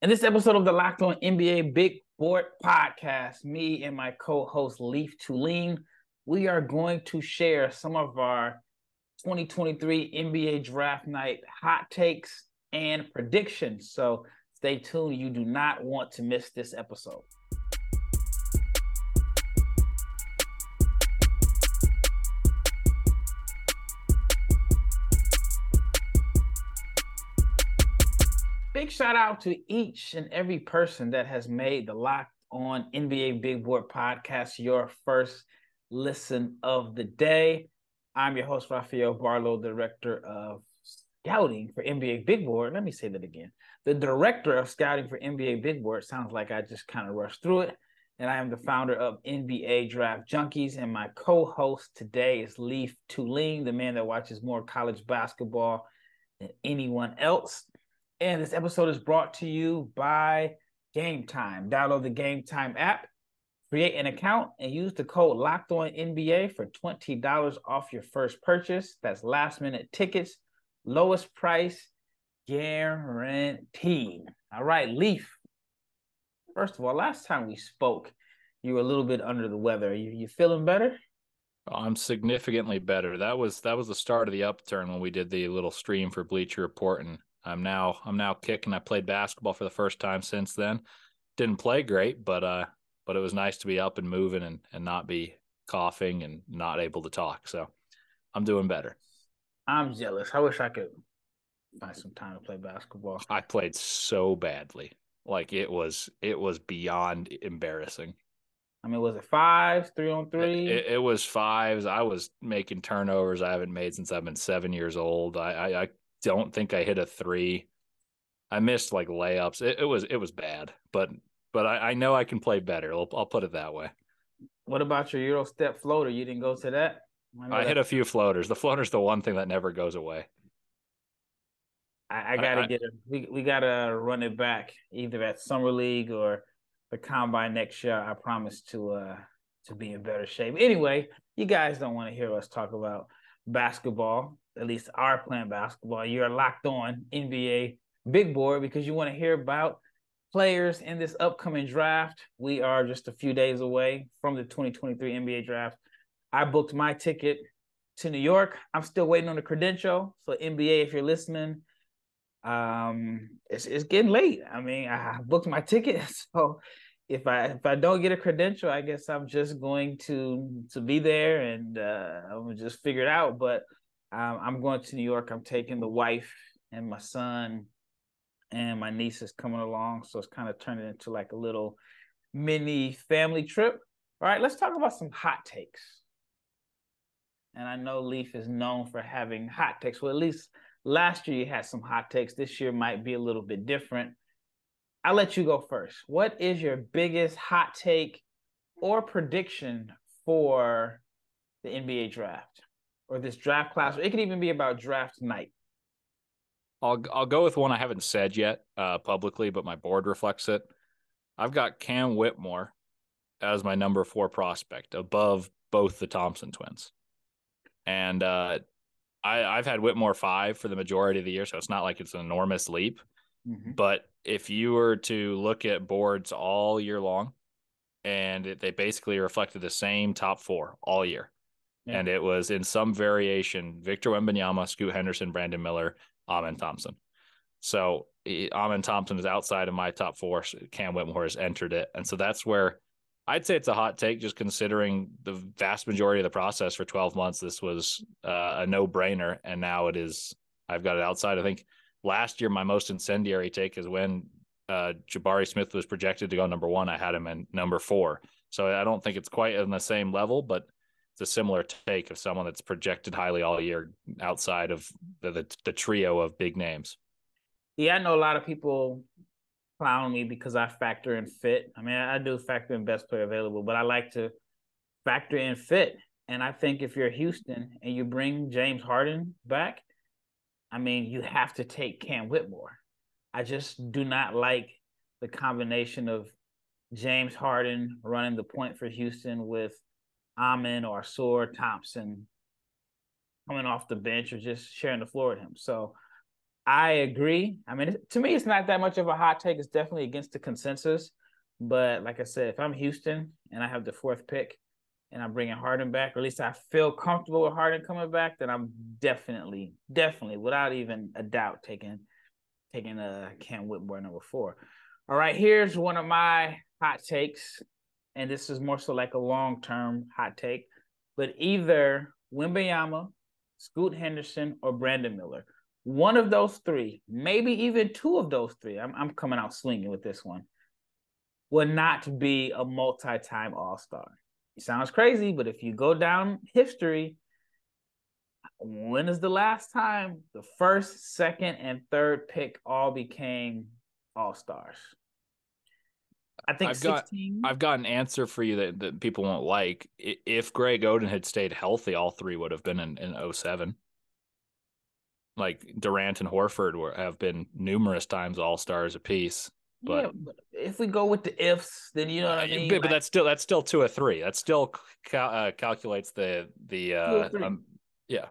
In this episode of the Locked On NBA Big Board Podcast, me and my co-host Leif Thulin, we are going to share some of our 2023 NBA Draft Night hot takes and predictions. So stay tuned. You do not want to miss this episode. Big shout out to each and every person that has made the Locked On NBA Big Board podcast your first listen of the day. I'm your host, Rafael Barlowe, Director of Scouting for NBA Big Board. Let me say that again. The Director of Scouting for NBA Big Board sounds like I just kind of rushed through it. And I am the founder of NBA Draft Junkies. And my co host today is Leif Thulin, the man that watches more college basketball than anyone else. And this episode is brought to you by Gametime. Download the Gametime app, create an account, and use the code Locked On NBA for twenty dollars off your first purchase. That's last minute tickets, lowest price guaranteed. All right, Leif. First of all, last time we spoke, you were a little bit under the weather. You you feeling better? Oh, I'm significantly better. That was that was the start of the upturn when we did the little stream for Bleacher Report, and I'm now I'm now kicking. I played basketball for the first time since then. Didn't play great, but uh, but it was nice to be up and moving and and not be coughing and not able to talk. So I'm doing better. I'm jealous. I wish I could find some time to play basketball. I played so badly. Like it was it was beyond embarrassing. I mean, was it fives, three on three? It, it, was fives. I was making turnovers I haven't made since I've been seven years old. I, I, I don't think I hit a three. I missed like layups. It, it was it was bad, but but I, I know I can play better. I'll, I'll, put it that way. What about your Euro step floater? You didn't go to that. I, I hit a few floaters. The floater's the one thing that never goes away. I, I gotta get it. We we gotta run it back either at summer league or the combine next year. I promise to uh to be in better shape. Anyway, you guys don't want to hear us talk about basketball at least are playing basketball, you're locked on NBA big board because you want to hear about players in this upcoming draft. We are just a few days away from the 2023 NBA draft. I booked my ticket to New York. I'm still waiting on the credential. So NBA, if you're listening, um, it's it's getting late. I mean, I booked my ticket, so if I if I don't get a credential, I guess I'm just going to to be there and uh, I'm just figure it out. But um, I'm going to New York. I'm taking the wife and my son, and my niece is coming along. So it's kind of turning into like a little mini family trip. All right, let's talk about some hot takes. And I know Leif is known for having hot takes. Well, at least last year you had some hot takes. This year might be a little bit different. I'll let you go first. What is your biggest hot take or prediction for the NBA draft? or this draft class, or it could even be about draft night. I'll I'll go with one I haven't said yet uh, publicly, but my board reflects it. I've got Cam Whitmore as my number four prospect above both the Thompson twins, and uh, I I've had Whitmore five for the majority of the year, so it's not like it's an enormous leap. Mm-hmm. But if you were to look at boards all year long, and it, they basically reflected the same top four all year, yeah. and it was in some variation Victor Wembanyama, Scoot Henderson, Brandon Miller, Amen Thompson. So Amen Thompson is outside of my top four. Cam Whitmore has entered it, and so that's where I'd say it's a hot take, just considering the vast majority of the process for 12 months. This was uh, a no brainer, and now it is. I've got it outside. I think last year my most incendiary take is when uh, Jabari Smith was projected to go number one. I had him in number four, so I don't think it's quite on the same level, but it's a similar take of someone that's projected highly all year outside of the, the, the trio of big names. Yeah, I know a lot of people clown me because I factor in fit. I mean, I do factor in best player available, but I like to factor in fit. And I think if you're Houston and you bring James Harden back, I mean, you have to take Cam Whitmore. I just do not like the combination of James Harden running the point for Houston with Amen or Ausar Thompson coming off the bench or just sharing the floor with him. So I agree. I mean, to me, it's not that much of a hot take. It's definitely against the consensus. But like I said, if I'm Houston and I have the fourth pick and I'm bringing Harden back, or at least I feel comfortable with Harden coming back, then I'm definitely, definitely, without even a doubt, taking taking a uh, Cam Whitmore number four. All right, here's one of my hot takes, and this is more so like a long term hot take. But either Wembanyama, Scoot Henderson, or Brandon Miller one of those three, maybe even two of those three, I'm, I'm coming out swinging with this one, will not be a multi time All Star. It sounds crazy, but if you go down history, when is the last time the first, second, and third pick all became All Stars? I think I've 16... got I've got an answer for you that, that people won't like. If Greg Oden had stayed healthy, all three would have been in, in 07 like Durant and Horford were, have been numerous times all stars apiece. But, yeah, but if we go with the ifs, then you know what I mean. But, that's still that's still two or three. That still cal- uh, calculates the the uh, um, yeah.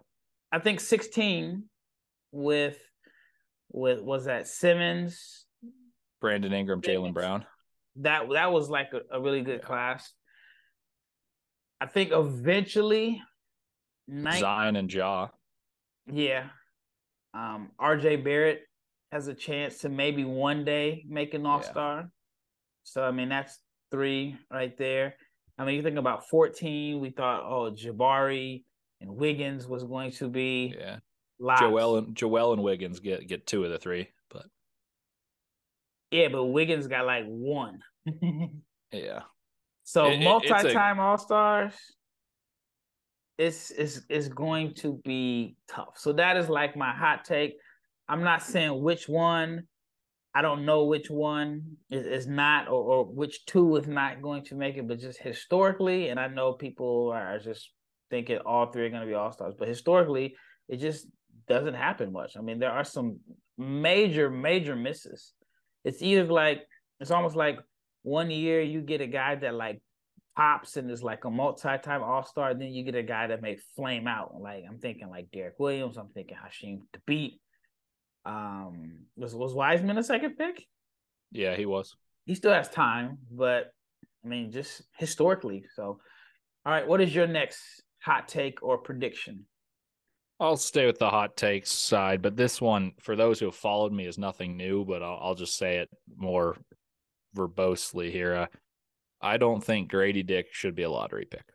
I think sixteen with with was that Simmons, Brandon Ingram, Jaylen Brown. That that was like a, a really good yeah. class. I think eventually, Zion and Ja. Yeah, um, RJ Barrett has a chance to maybe one day make an All Star. Yeah. So I mean that's three right there. I mean you think about fourteen, we thought oh Jabari and Wiggins was going to be yeah. Lots. Joel and Joel and Wiggins get get two of the three, but yeah, but Wiggins got like one. yeah. So it, multi-time All Stars it's it's it's going to be tough. So that is like my hot take. I'm not saying which one. I don't know which one is, is not or, or which two is not going to make it, but just historically, and I know people are just thinking all three are going to be all stars, but historically, it just doesn't happen much. I mean, there are some major, major misses. It's either like it's almost like one year you get a guy that like pops and is like a multi-time all-star, then you get a guy that may flame out. Like I'm thinking like Derrick Williams, I'm thinking Hasheem Thabeet. Um was was Wiseman a second pick? Yeah, he was. He still has time, but I mean just historically. So all right, what is your next hot take or prediction? I'll stay with the hot takes side, but this one, for those who have followed me, is nothing new. But I'll, I'll just say it more verbosely here. Uh, I don't think Grady Dick should be a lottery pick.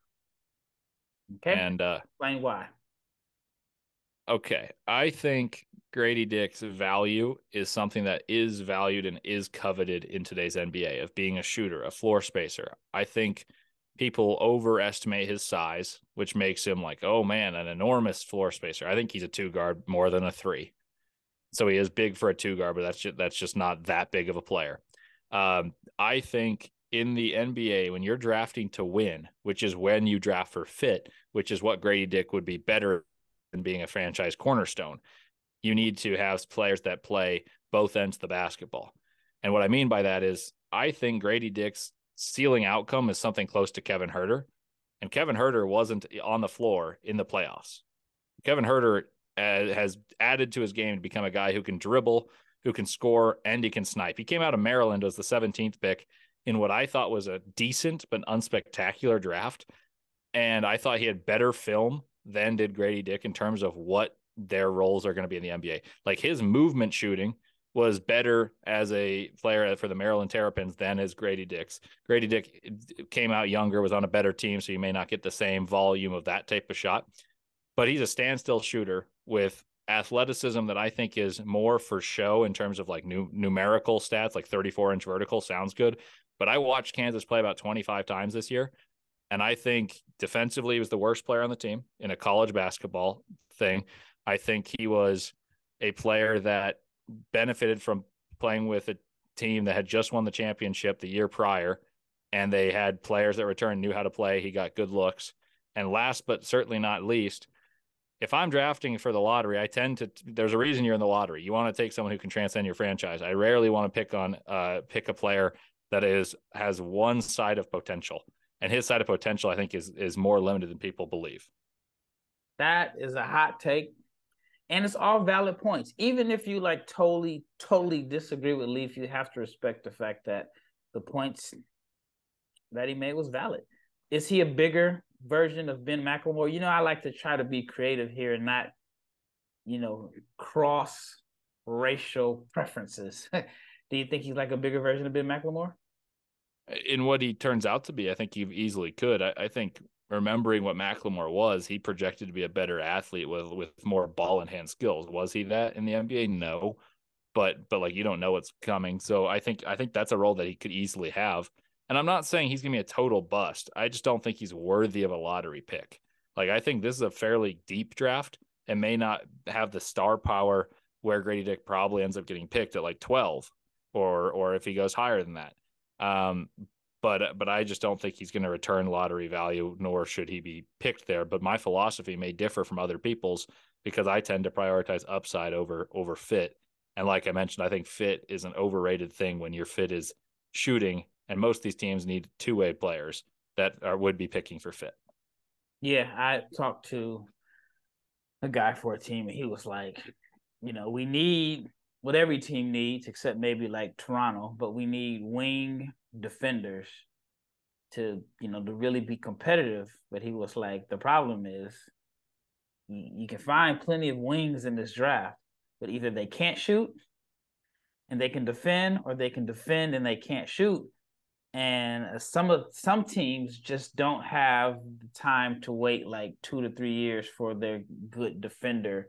Okay. And uh explain why. Okay. I think Grady Dick's value is something that is valued and is coveted in today's NBA of being a shooter, a floor spacer. I think people overestimate his size, which makes him like, oh man, an enormous floor spacer. I think he's a two guard more than a three. So he is big for a two guard, but that's just, that's just not that big of a player. Um, I think in the NBA when you're drafting to win, which is when you draft for fit, which is what Grady Dick would be better being a franchise cornerstone. You need to have players that play both ends of the basketball. And what I mean by that is I think Grady Dick's ceiling outcome is something close to Kevin Huerter. And Kevin Huerter wasn't on the floor in the playoffs. Kevin Huerter uh, has added to his game to become a guy who can dribble, who can score, and he can snipe. He came out of Maryland as the 17th pick in what I thought was a decent but unspectacular draft. And I thought he had better film than did Grady Dick in terms of what their roles are going to be in the NBA. Like his movement shooting was better as a player for the Maryland Terrapins than as Grady Dick's. Grady Dick came out younger, was on a better team, so you may not get the same volume of that type of shot. But he's a standstill shooter with athleticism that I think is more for show in terms of like new numerical stats, like 34 inch vertical sounds good. But I watched Kansas play about 25 times this year. And I think defensively he was the worst player on the team in a college basketball thing. I think he was a player that benefited from playing with a team that had just won the championship the year prior. And they had players that returned, knew how to play. He got good looks. And last but certainly not least, if I'm drafting for the lottery, I tend to. There's a reason you're in the lottery. You want to take someone who can transcend your franchise. I rarely want to pick on uh, pick a player that is has one side of potential, and his side of potential, I think, is is more limited than people believe. That is a hot take, And it's all valid points. Even if you like totally, totally disagree with Leif, you have to respect the fact that the points that he made was valid. Is he a bigger version of Ben McLemore? You know, I like to try to be creative here and not, you know, cross racial preferences. Do you think he's like a bigger version of Ben McLemore? In what he turns out to be, I think he easily could. I, I think remembering what McLemore was, he projected to be a better athlete with with more ball and hand skills. Was he that in the NBA? No. But but like you don't know what's coming. So I think I think that's a role that he could easily have. And I'm not saying he's gonna be a total bust. I just don't think he's worthy of a lottery pick. Like I think this is a fairly deep draft and may not have the star power where Grady Dick probably ends up getting picked at like 12 or or if he goes higher than that. Um, but but I just don't think he's going to return lottery value, nor should he be picked there. But my philosophy may differ from other people's because I tend to prioritize upside over over fit. And like I mentioned, I think fit is an overrated thing when your fit is shooting, and most of these teams need two way players that are would be picking for fit. Yeah, I talked to a guy for a team, and he was like, you know, we need what every team needs, except maybe like Toronto, but we need wing defenders to, you know, to really be competitive. But he was like, the problem is you, can find plenty of wings in this draft, but either they can't shoot and they can defend, or they can defend and they can't shoot. And uh, some of some teams just don't have the time to wait like two to three years for their good defender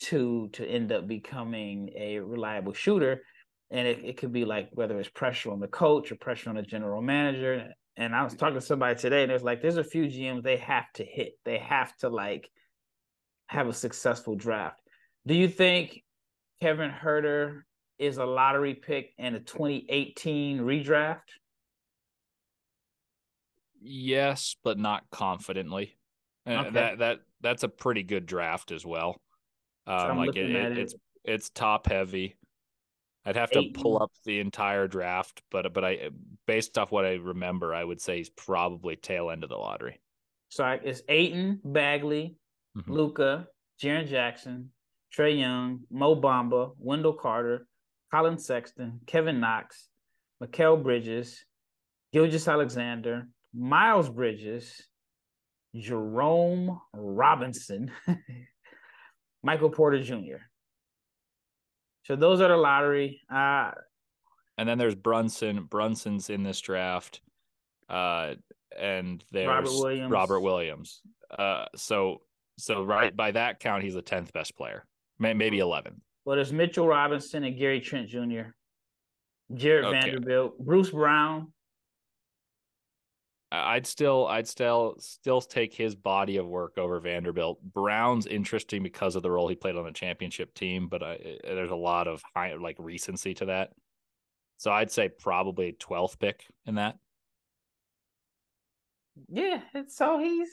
to to end up becoming a reliable shooter. And it, it could be like whether it's pressure on the coach or pressure on the general manager. And i was talking to somebody today and it's like there's a few gms they have to hit. They have to like have a successful draft. Do you think Kevin Huerter is a lottery pick in a 2018 redraft? Yes but not confidently. Uh, okay. that that that's a pretty good draft as well um, like it, it, it's it's top heavy. I'd have to pull up the entire draft, but but I based off what I remember, I would say he's probably tail end of the lottery. So it's Ayton, Bagley, mm-hmm. Luka, Jaren Jackson, Trae Young, Mo Bamba, Wendell Carter, Collin Sexton, Kevin Knox, Mikal Bridges, Gilgeous-Alexander, Miles Bridges, Jerome Robinson, Michael Porter Jr. So those are the lottery. Uh, and then there's Brunson. Brunson's in this draft. Uh, and there's Robert Williams. Robert Williams. Uh, so so right by that count, he's the tenth best player, maybe eleven. Well, there's Mitchell Robinson and Gary Trent Jr., Jared okay. Vanderbilt, Bruce Brown, I'd still I'd still still take his body of work over Vanderbilt. Brown's interesting because of the role he played on the championship team, but I, eh, eh, there's a lot of high like recency to that. So I'd say probably 12th pick in that. Yeah, so he's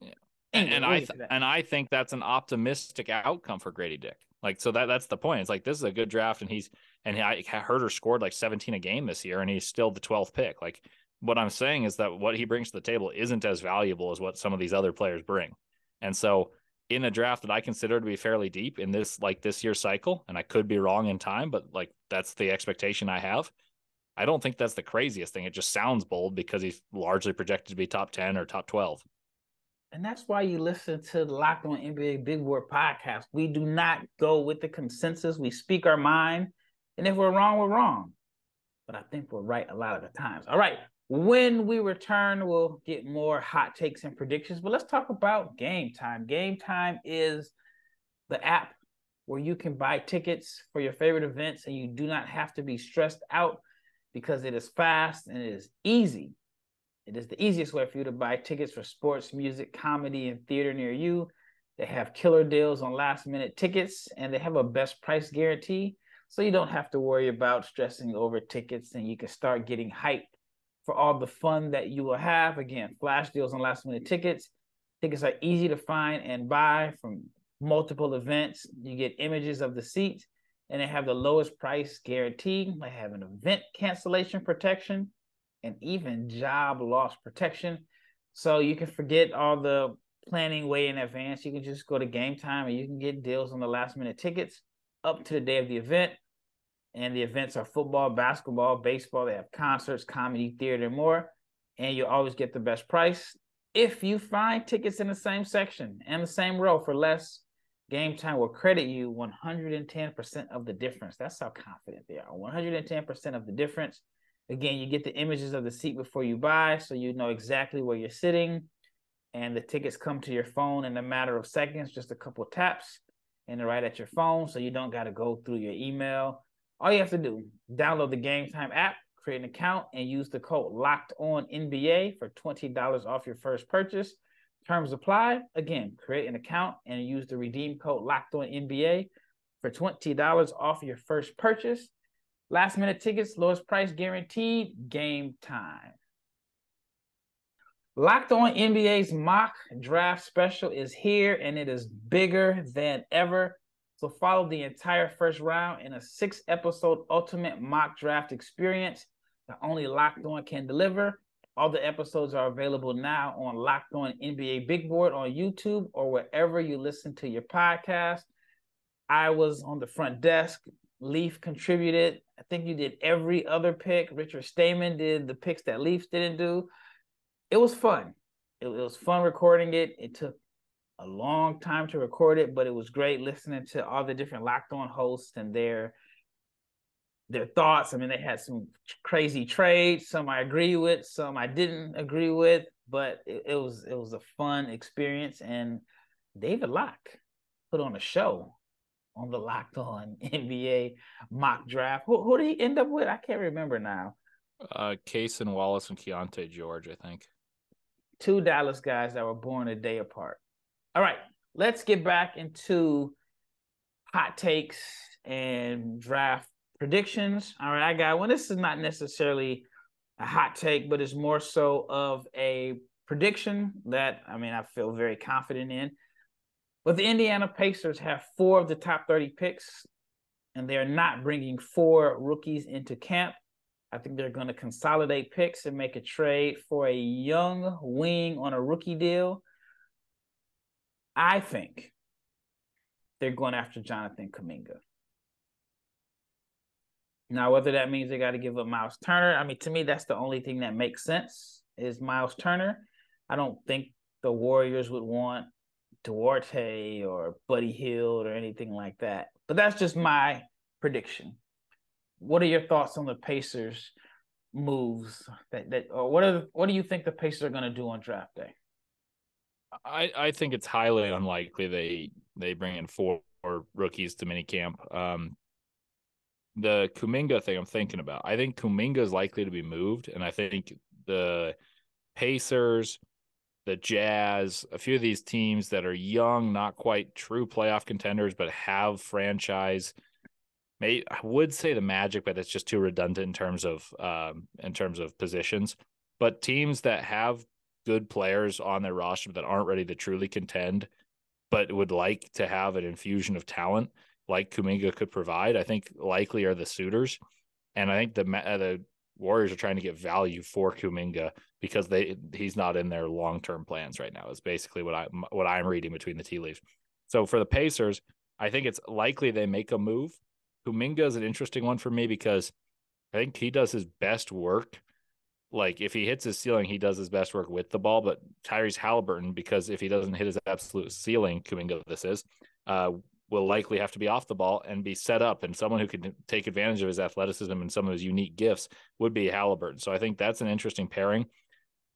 yeah. And, and I th- and I think that's an optimistic outcome for Grady Dick. Like so that that's the point. It's like this is a good draft, and he's and he, I Huerter scored like 17 a game this year, and he's still the 12th pick. Like what I'm saying is that what he brings to the table isn't as valuable as what some of these other players bring. And so in a draft that I consider to be fairly deep in this like this year's cycle, and I could be wrong in time, but like that's the expectation I have. I don't think that's the craziest thing. It just sounds bold because he's largely projected to be top 10 or top 12. And that's why you listen to the Locked On NBA Big Board podcast. We do not go with the consensus. We speak our mind. And if we're wrong, we're wrong. But I think we're right a lot of the times. All right. When we return, we'll get more hot takes and predictions. But let's talk about Gametime. Game Time is the app where you can buy tickets for your favorite events and you do not have to be stressed out because it is fast and it is easy. It is the easiest way for you to buy tickets for sports, music, comedy, and theater near you. They have killer deals on last minute tickets and they have a best price guarantee. So you don't have to worry about stressing over tickets and you can start getting hyped for all the fun that you will have. Again, flash deals on last minute tickets. Tickets are easy to find and buy from multiple events. You get images of the seats and they have the lowest price guarantee. They have an event cancellation protection and even job loss protection. So you can forget all the planning way in advance, you can just go to Gametime and you can get deals on the last minute tickets up to the day of the event. And the events are football, basketball, baseball. They have concerts, comedy, theater, and more. And you always get the best price. If you find tickets in the same section and the same row for less, Gametime will credit you 110% of the difference. That's how confident they are. 110% of the difference. Again, you get the images of the seat before you buy, so you know exactly where you're sitting. And the tickets come to your phone in a matter of seconds, just a couple taps, and they're right at your phone, so you don't got to go through your email. All you have to do, download the Gametime app, create an account, and use the code Locked On NBA for twenty dollars off your first purchase. Terms apply. Again, create an account and use the redeem code Locked On NBA for twenty dollars off your first purchase. Last minute tickets, lowest price guaranteed, game time. Locked on NBA's mock draft special is here and it is bigger than ever. So follow the entire first round in a six episode ultimate mock draft experience that only Locked On can deliver. All the episodes are available now on Locked On NBA Big Board on YouTube or wherever you listen to your podcast. I was on the front desk Leif contributed. I think you did every other pick. Richard Stayman did the picks that Leif's didn't do. It was fun. It, it, was fun recording it. It took a long time to record it, but it was great listening to all the different locked on hosts and their their thoughts. I mean, they had some crazy trades. Some I agree with, some I didn't agree with, but it, it was it was a fun experience. And David Locke put on a show on the Locked On NBA mock draft. Who, who did he end up with? I can't remember now. Uh, Cason Wallace and Keyonte George, I think. Two Dallas guys that were born a day apart. All right, let's get back into hot takes and draft predictions. All right, I got one. This is not necessarily a hot take, but it's more so of a prediction that I mean I feel very confident in. But the Indiana Pacers have four of the top 30 picks, and they're not bringing four rookies into camp. I think they're going to consolidate picks and make a trade for a young wing on a rookie deal. I think they're going after Jonathan Kuminga. Now, whether that means they got to give up Miles Turner, I mean, to me, that's the only thing that makes sense is Miles Turner. I don't think the Warriors would want Duarte or Buddy Hield or anything like that. But that's just my prediction. What are your thoughts on the Pacers moves that that or what are what do you think the Pacers are going to do on draft day? I I think it's highly unlikely they they bring in four rookies to minicamp. Um the Kuminga thing I'm thinking about. I think Kuminga is likely to be moved and I think the Pacers the Jazz, a few of these teams that are young, not quite true playoff contenders, but have franchise. May I would say the Magic, but it's just too redundant in terms of um, in terms of positions. But teams that have good players on their roster that aren't ready to truly contend, but would like to have an infusion of talent like Kuminga could provide, I think likely are the suitors. And I think the the Warriors are trying to get value for Kuminga because they he's not in their long term plans right now. Is basically what I what I'm reading between the tea leaves. So for the Pacers, I think it's likely they make a move. Kuminga is an interesting one for me because I think he does his best work. Like if he hits his ceiling, he does his best work with the ball. But Tyrese Halliburton, because if he doesn't hit his absolute ceiling, Kuminga this is, uh, will likely have to be off the ball and be set up. And someone who can take advantage of his athleticism and some of his unique gifts would be Halliburton. So I think that's an interesting pairing.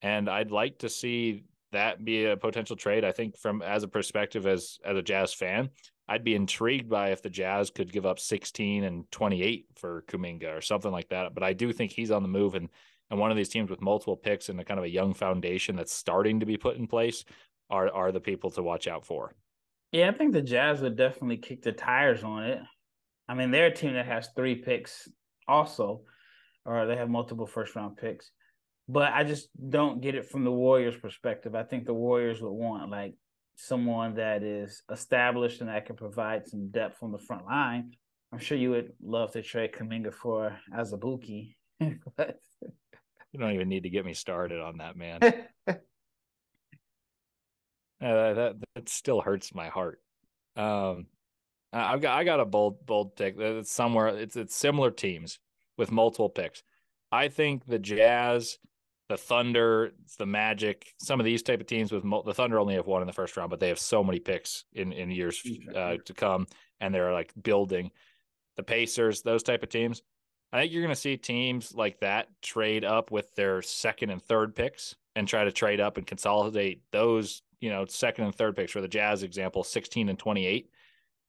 And I'd like to see that be a potential trade. I think from as a perspective as as a Jazz fan, I'd be intrigued by if the Jazz could give up 16 and 28 for Kuminga or something like that. But I do think he's on the move and and one of these teams with multiple picks and a kind of a young foundation that's starting to be put in place are are the people to watch out for. Yeah, I think the Jazz would definitely kick the tires on it. I mean, they're a team that has three picks also, or they have multiple first round picks. But I just don't get it from the Warriors' perspective. I think the Warriors would want like someone that is established and that can provide some depth on the front line. I'm sure you would love to trade Kuminga for Azubuike, but... You don't even need to get me started on that, man. Uh, that that still hurts my heart. Um, I've got I got a bold bold pick. It's somewhere. It's it's similar teams with multiple picks. I think the Jazz, the Thunder, the Magic, some of these type of teams with the Thunder only have one in the first round, but they have so many picks in in years uh, to come, and they're like building. The Pacers, those type of teams. I think you're going to see teams like that trade up with their second and third picks and try to trade up and consolidate those, you know, second and third picks. For the Jazz example, 16 and 28,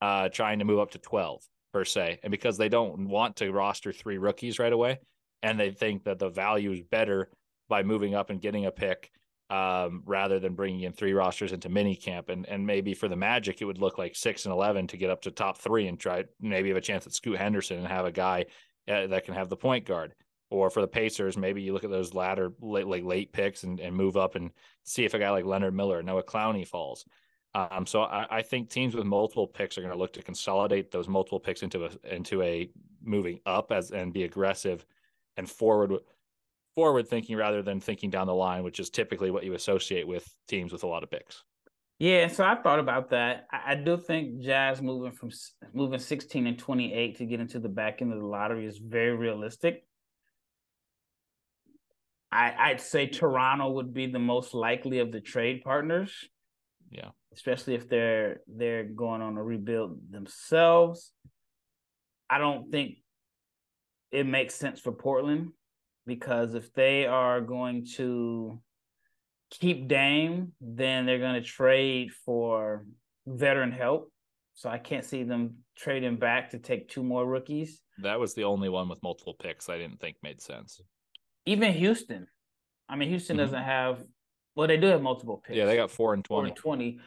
uh, trying to move up to 12 per se. And because they don't want to roster three rookies right away, and they think that the value is better by moving up and getting a pick um, rather than bringing in three rosters into mini camp. And and maybe for the Magic, it would look like six and eleven to get up to top three and try maybe have a chance at Scoot Henderson and have a guy uh, that can have the point guard. Or for the Pacers, maybe you look at those latter late, like late picks and, and move up and see if a guy like Leonard Miller, Noah Clowney falls. Um, so I, I, think teams with multiple picks are going to look to consolidate those multiple picks into a into a moving up as and be aggressive and forward forward thinking rather than thinking down the line, which is typically what you associate with teams with a lot of picks. Yeah, so I thought about that. I, I do think Jazz moving from moving 16 and 28 to get into the back end of the lottery is very realistic. I, I'd say Toronto would be the most likely of the trade partners. Yeah. Especially if they're they're going on a rebuild themselves. I don't think it makes sense for Portland because if they are going to keep Dame, then they're going to trade for veteran help. So I can't see them trading back to take two more rookies. That was the only one with multiple picks I didn't think made sense. Even Houston. I mean, Houston mm-hmm. doesn't have well, they do have multiple picks. Yeah, they got four and twenty. Four and twenty.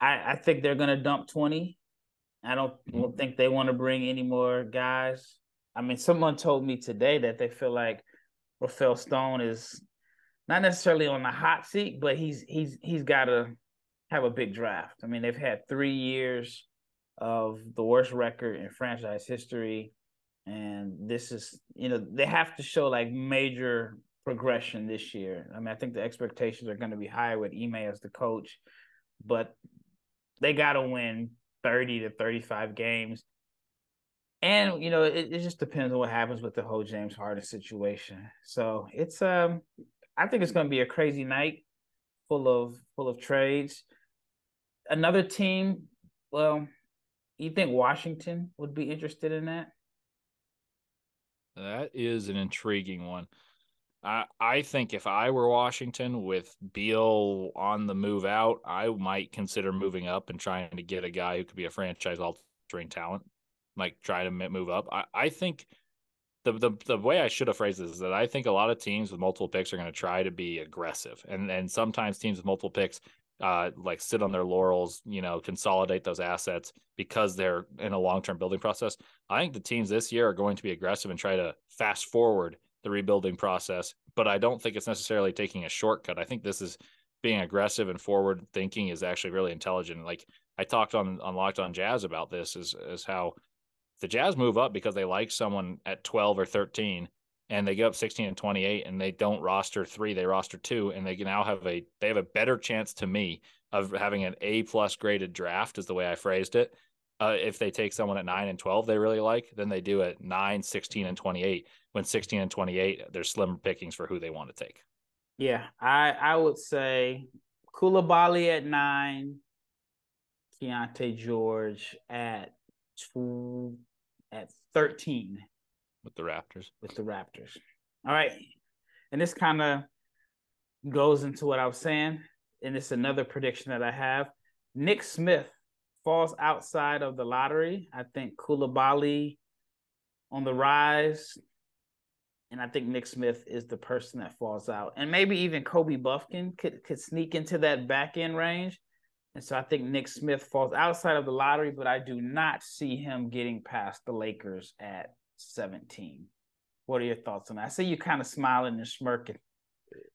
I, I think they're gonna dump twenty. I don't, mm-hmm. don't think they want to bring any more guys. I mean, someone told me today that they feel like Rafael Stone is not necessarily on the hot seat, but he's he's he's got to have a big draft. I mean, they've had three years of the worst record in franchise history, and this is you know they have to show like major progression this year. I mean, I think the expectations are going to be higher with Ime as the coach, but they got to win 30 to 35 games and you know it, it just depends on what happens with the whole James Harden situation. So it's um, I think it's going to be a crazy night, full of full of trades. Another team, well, you think Washington would be interested in that? That is an intriguing one. I I think if I were Washington with Beal on the move out, I might consider moving up and trying to get a guy who could be a franchise altering talent like try to move up. I, I think the, the the way I should have phrased this is that I think a lot of teams with multiple picks are going to try to be aggressive, and and sometimes teams with multiple picks uh, like sit on their laurels, you know, consolidate those assets because they're in a long term building process. I think the teams this year are going to be aggressive and try to fast forward the rebuilding process, but I don't think it's necessarily taking a shortcut. I think this is being aggressive and forward thinking is actually really intelligent. Like I talked on on Locked On Jazz about this is is how the Jazz move up because they like someone at 12 or 13 and they go up 16 and 28 and they don't roster three, they roster two, and they now have a they have a better chance to me of having an A plus graded draft is the way I phrased it. Uh, if they take someone at 9 and 12 they really like, then they do at 9, 16, and 28. When 16 and 28, there's slimmer pickings for who they want to take. Yeah, I I would say Coulibaly at nine, Keyonte George at two, at 13 with the Raptors. With the Raptors. All right. And this kind of goes into what I was saying. And it's another prediction that I have. Nick Smith falls outside of the lottery. I think Coulibaly on the rise. And I think Nick Smith is the person that falls out. And maybe even Kobe Bufkin could, could sneak into that back end range. And so I think Nick Smith falls outside of the lottery, but I do not see him getting past the Lakers at 17. What are your thoughts on that? I see you kind of smiling and smirking.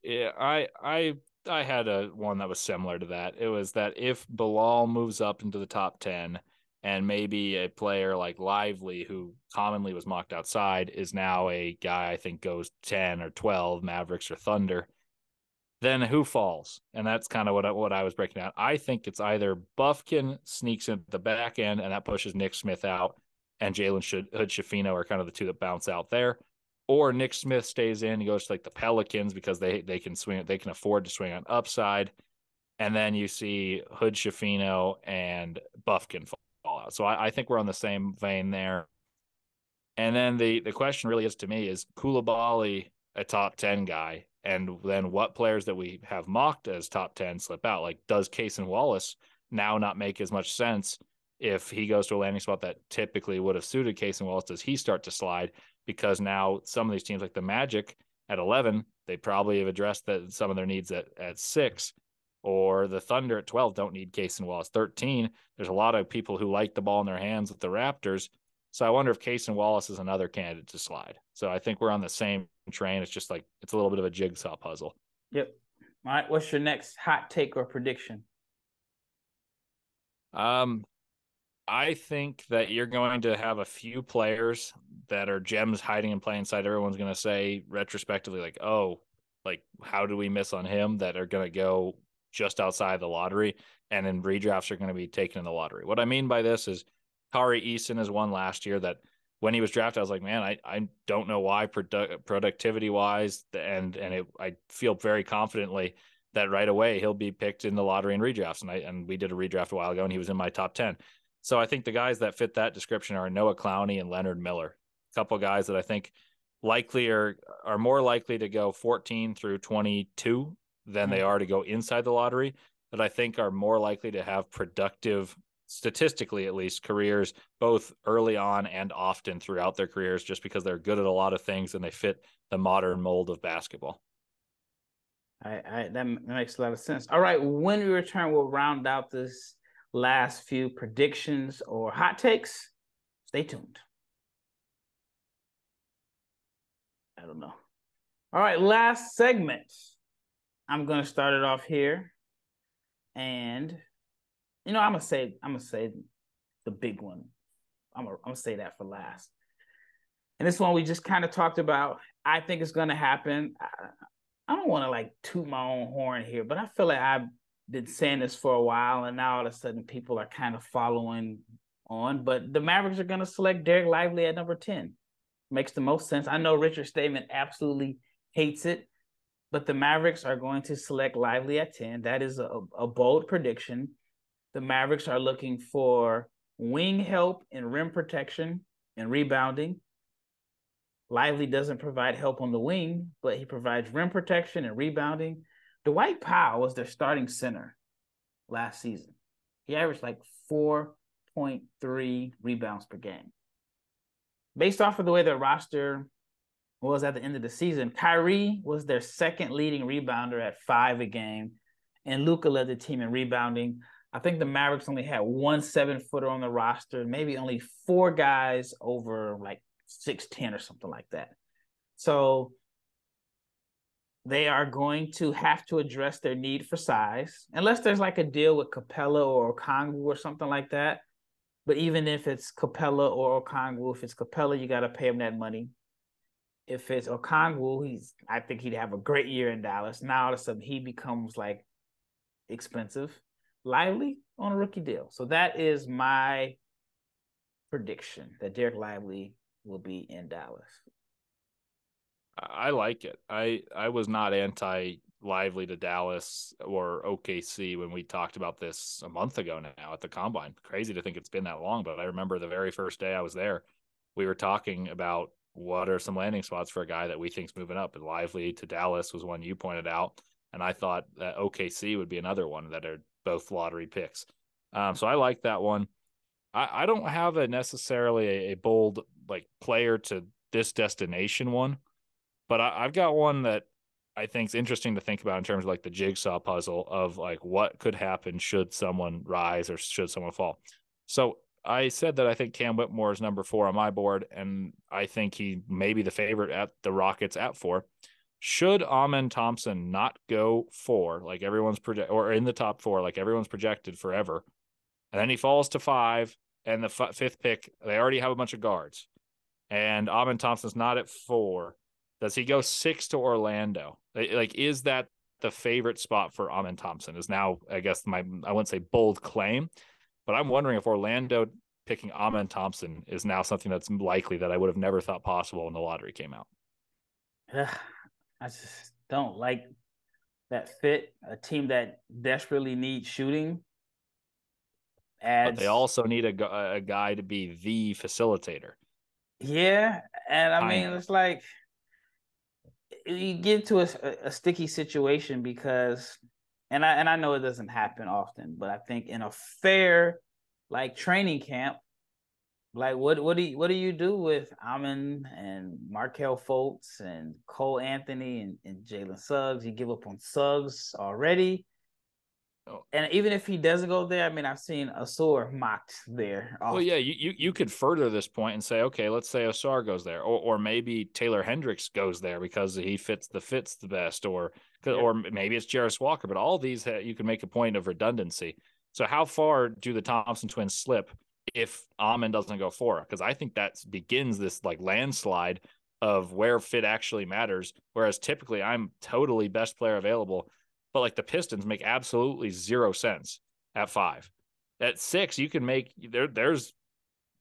Yeah, I I I had a one that was similar to that. It was that if Bilal moves up into the top 10 and maybe a player like Lively, who commonly was mocked outside, is now a guy I think goes 10 or 12, Mavericks or Thunder then who falls? And that's kind of what I, what I was breaking down. I think it's either Bufkin sneaks in the back end and that pushes Nick Smith out, and Jalen Hood Schifino are kind of the two that bounce out there, or Nick Smith stays in, he goes to like the Pelicans because they they can swing they can afford to swing on upside, and then you see Hood Schifino and Bufkin fall out. So I, I think we're on the same vein there. And then the the question really is to me is Coulibaly a top 10 guy and then what players that we have mocked as top 10 slip out? Like does Cason Wallace now not make as much sense if he goes to a landing spot that typically would have suited Cason Wallace? Does he start to slide? Because now some of these teams like the Magic at 11 they probably have addressed that some of their needs at at 6 or the Thunder at 12 don't need Cason Wallace. 13 there's a lot of people who like the ball in their hands with the Raptors so I wonder if Cason Wallace is another candidate to slide. So I think we're on the same train. It's just like it's a little bit of a jigsaw puzzle. Yep. All right. What's your next hot take or prediction? Um, I think that you're going to have a few players that are gems hiding in plain sight. Everyone's going to say retrospectively, like, "Oh, like how do we miss on him?" That are going to go just outside the lottery, and then redrafts are going to be taken in the lottery. What I mean by this is Tari Eason is one last year that when he was drafted, I was like, man, I, I don't know why produ- productivity wise, and and it, I feel very confidently that right away he'll be picked in the lottery and redrafts. And I and we did a redraft a while ago, and he was in my top ten. So I think the guys that fit that description are Noah Clowney and Leonard Miller, a couple of guys that I think likely are are more likely to go 14 through 22 than mm-hmm. they are to go inside the lottery. That I think are more likely to have productive statistically at least careers both early on and often throughout their careers just because they're good at a lot of things and they fit the modern mold of basketball. I, I that makes a lot of sense. All right when we return we'll round out this last few predictions or hot takes. Stay tuned. I don't know. All right last segment. I'm going to start it off here. And you know, I'm gonna say I'm gonna say the big one. I'm gonna, I'm gonna say that for last. And this one we just kind of talked about. I think it's gonna happen. I, I don't want to like toot my own horn here, but I feel like I've been saying this for a while, and now all of a sudden people are kind of following on. But the Mavericks are gonna select Dereck Lively at number ten. Makes the most sense. I know Richard Stayman absolutely hates it, but the Mavericks are going to select Lively at 10. That is a, a bold prediction the Mavericks are looking for wing help and rim protection and rebounding. Lively doesn't provide help on the wing, but he provides rim protection and rebounding. Dwight Powell was their starting center last season. He averaged like 4.3 rebounds per game. Based off of the way their roster was at the end of the season, Kyrie was their second leading rebounder at five a game, and Luka led the team in rebounding. I think the Mavericks only had one seven footer on the roster, maybe only four guys over like 6'10 or something like that. So they are going to have to address their need for size, unless there's like a deal with Capela or Okongwu or something like that. But even if it's Capela or Okongwu, if it's Capela, you got to pay him that money. If it's Okongwu, he's I think he'd have a great year in Dallas. Now all of a sudden he becomes like expensive. Lively on a rookie deal. So that is my prediction that Dereck Lively will be in Dallas. I like it. I I was not anti Lively to Dallas or OKC when we talked about this a month ago now at the combine. Crazy to think it's been that long, but I remember the very first day I was there, we were talking about what are some landing spots for a guy that we think's moving up. And Lively to Dallas was one you pointed out, and I thought that OKC would be another one that are both lottery picks. Um, so I like that one. I, I don't have a necessarily a, a, bold like player to this destination one, but I, I've got one that I think is interesting to think about in terms of like the jigsaw puzzle of like what could happen should someone rise or should someone fall. So I said that I think Cam Whitmore is number four on my board, and I think he may be the favorite at the Rockets at four. Should Amen Thompson not go four, like everyone's project, or in the top four, like everyone's projected forever, and then he falls to five, and the f- fifth pick, they already have a bunch of guards, and Amen Thompson's not at four. Does he go six to Orlando? Like, is that the favorite spot for Amen Thompson is now, I guess my I wouldn't say bold claim, but I'm wondering if Orlando picking Amen Thompson is now something that's likely that I would have never thought possible when the lottery came out. I just don't like that fit. A team that desperately needs shooting. Adds, but they also need a, a guy to be the facilitator. Yeah, and I mean it's like you get to a, a sticky situation because, and I and I know it doesn't happen often, but I think in a fair like training camp, like what what do you what do you do with Amen and Markelle Fultz and Cole Anthony and, and Jalen Suggs? You give up on Suggs already. Oh. And even if he doesn't go there, I mean, I've seen Ausar mocked there. Often. Well, yeah, you, you you could further this point and say, okay, let's say Ausar goes there, or or maybe Taylor Hendricks goes there because he fits the fits the best, or yeah. or maybe it's Jarace Walker. But all these you can make a point of redundancy. So how far do the Thompson twins slip if Amen doesn't go for? Because I think that begins this like landslide of where fit actually matters. Whereas typically I'm totally best player available, but like the Pistons make absolutely zero sense at five. At six, you can make there. There's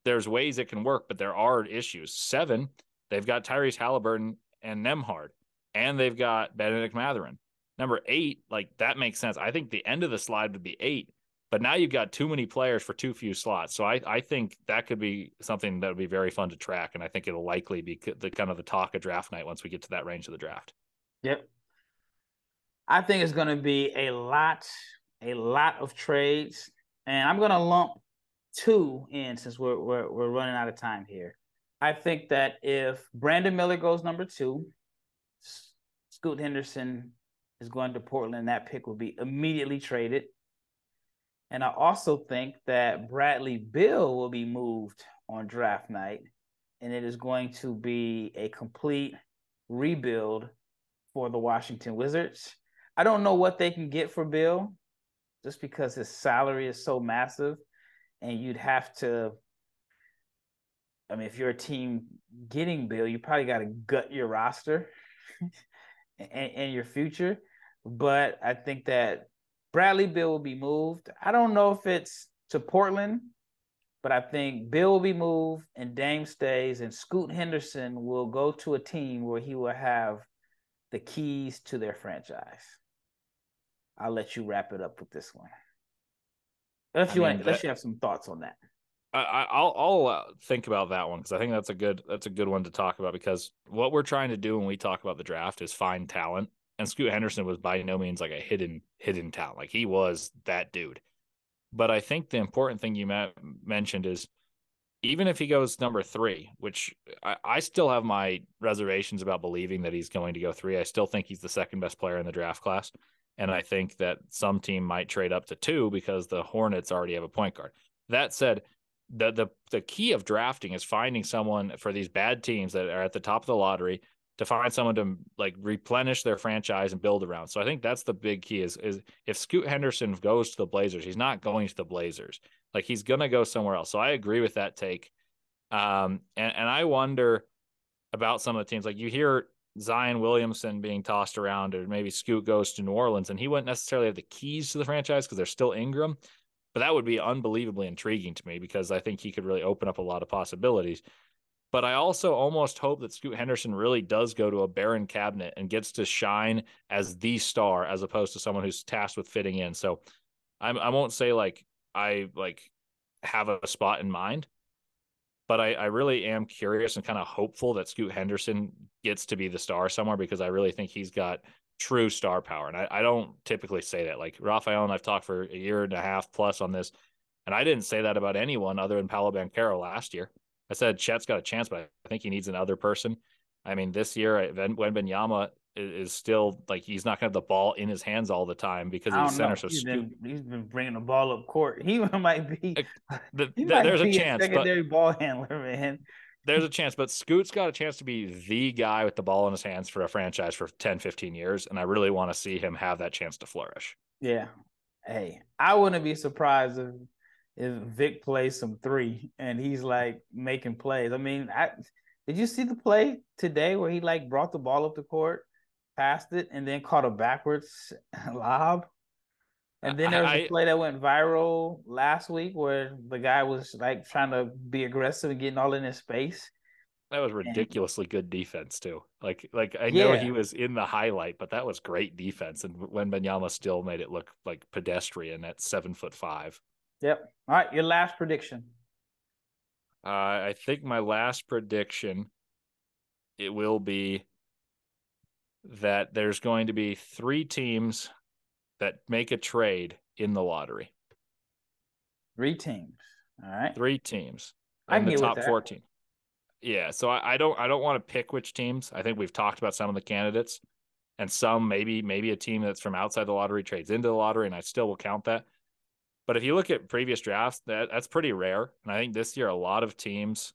there's ways it can work, but there are issues. Seven, they've got Tyrese Halliburton and Nembhard, and they've got Bennedict Mathurin. Number eight, like that makes sense. I think the end of the slide would be eight but now you've got too many players for too few slots. So I, I think that could be something that would be very fun to track. And I think it'll likely be the kind of the talk of draft night once we get to that range of the draft. Yep. I think it's going to be a lot, a lot of trades. And I'm going to lump two in since we're, we're, we're running out of time here. I think that if Brandon Miller goes number two, Scoot Henderson is going to Portland, that pick will be immediately traded. And I also think that Bradley Beal will be moved on draft night, and it is going to be a complete rebuild for the Washington Wizards. I don't know what they can get for Beal just because his salary is so massive, and you'd have to. I mean, if you're a team getting Beal, you probably got to gut your roster and, and your future. But I think that Bradley Beal will be moved. I don't know if it's to Portland, but I think Beal will be moved and Dame stays, and Scoot Henderson will go to a team where he will have the keys to their franchise. I'll let you wrap it up with this one. If you I mean, want, let you have some thoughts on that. I, I'll I'll uh, think about that one because I think that's a good that's a good one to talk about because what we're trying to do when we talk about the draft is find talent and Scoot Henderson was by no means like a hidden hidden talent. Like he was that dude. But I think the important thing you mentioned is even if he goes number three, which I, I, still have my reservations about believing that he's going to go three. I still think he's the second best player in the draft class. And I think that some team might trade up to two because the Hornets already have a point guard. That said, the the the key of drafting is finding someone for these bad teams that are at the top of the lottery to find someone to like replenish their franchise and build around. So I think that's the big key is is if Scoot Henderson goes to the Blazers, he's not going to the Blazers. Like he's gonna go somewhere else. So I agree with that take. Um, and, and I wonder about some of the teams. Like you hear Zion Williamson being tossed around, or maybe Scoot goes to New Orleans, and he wouldn't necessarily have the keys to the franchise because they're still Ingram. But that would be unbelievably intriguing to me because I think he could really open up a lot of possibilities. But I also almost hope that Scoot Henderson really does go to a barren cabinet and gets to shine as the star as opposed to someone who's tasked with fitting in. So I'm, I won't say like I like have a spot in mind, but I, I really am curious and kind of hopeful that Scoot Henderson gets to be the star somewhere because I really think he's got true star power. And I, I don't typically say that. Like Rafael and I've talked for a year and a half plus on this, and I didn't say that about anyone other than Paolo Banchero last year. I said Chet's got a chance, but I think he needs another person. I mean, this year, Wembanyama is still like he's not going to have the ball in his hands all the time because he's center. Know. So he's been, he's been bringing the ball up court. He might be. The, he might there's be a chance. A secondary but, ball handler, man. There's a chance, but Scoot's got a chance to be the guy with the ball in his hands for a franchise for 10, 15 years. And I really want to see him have that chance to flourish. Yeah. Hey, I wouldn't be surprised if if Vic plays some three and he's like making plays. I mean, I did you see the play today where he like brought the ball up the court passed it, and then caught a backwards lob. And then there was a I, play that went viral last week where the guy was like trying to be aggressive and getting all in his space. That was ridiculously and, good defense too. Like, like I know yeah. he was in the highlight, but that was great defense. And Wembanyama still made it look like pedestrian at seven foot five. Yep. All right, your last prediction. Uh, I think my last prediction it will be that there's going to be three teams that make a trade in the lottery. Three teams. All right. Three teams. I can the top 14. Yeah. So I, I don't I don't want to pick which teams. I think we've talked about some of the candidates and some maybe maybe a team that's from outside the lottery trades into the lottery, and I still will count that. But if you look at previous drafts, that that's pretty rare. And I think this year a lot of teams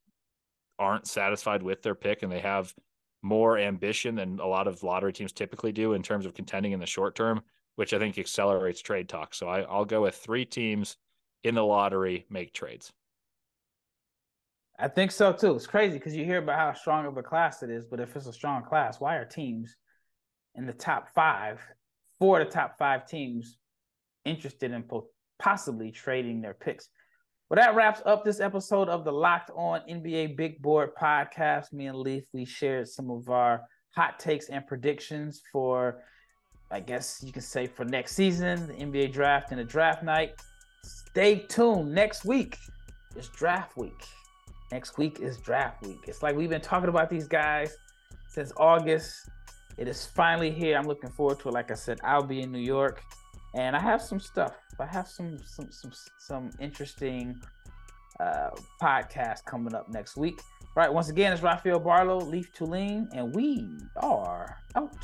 aren't satisfied with their pick and they have more ambition than a lot of lottery teams typically do in terms of contending in the short term, which I think accelerates trade talk. So I, I'll go with three teams in the lottery make trades. I think so too. It's crazy because you hear about how strong of a class it is, but if it's a strong class, why are teams in the top five, four of the top five teams, interested in possibly trading their picks? Well, that wraps up this episode of the Locked On NBA Big Board podcast. Me and Leif, we shared some of our hot takes and predictions for, I guess you can say, for next season, the NBA draft and the draft night. Stay tuned. Next week is draft week. Next week is draft week. It's like we've been talking about these guys since August. It is finally here. I'm looking forward to it. Like I said, I'll be in New York and I have some stuff. I have some some some some interesting uh, podcasts coming up next week. All right, once again, it's Rafael Barlowe, Leif Thulin, and we are out.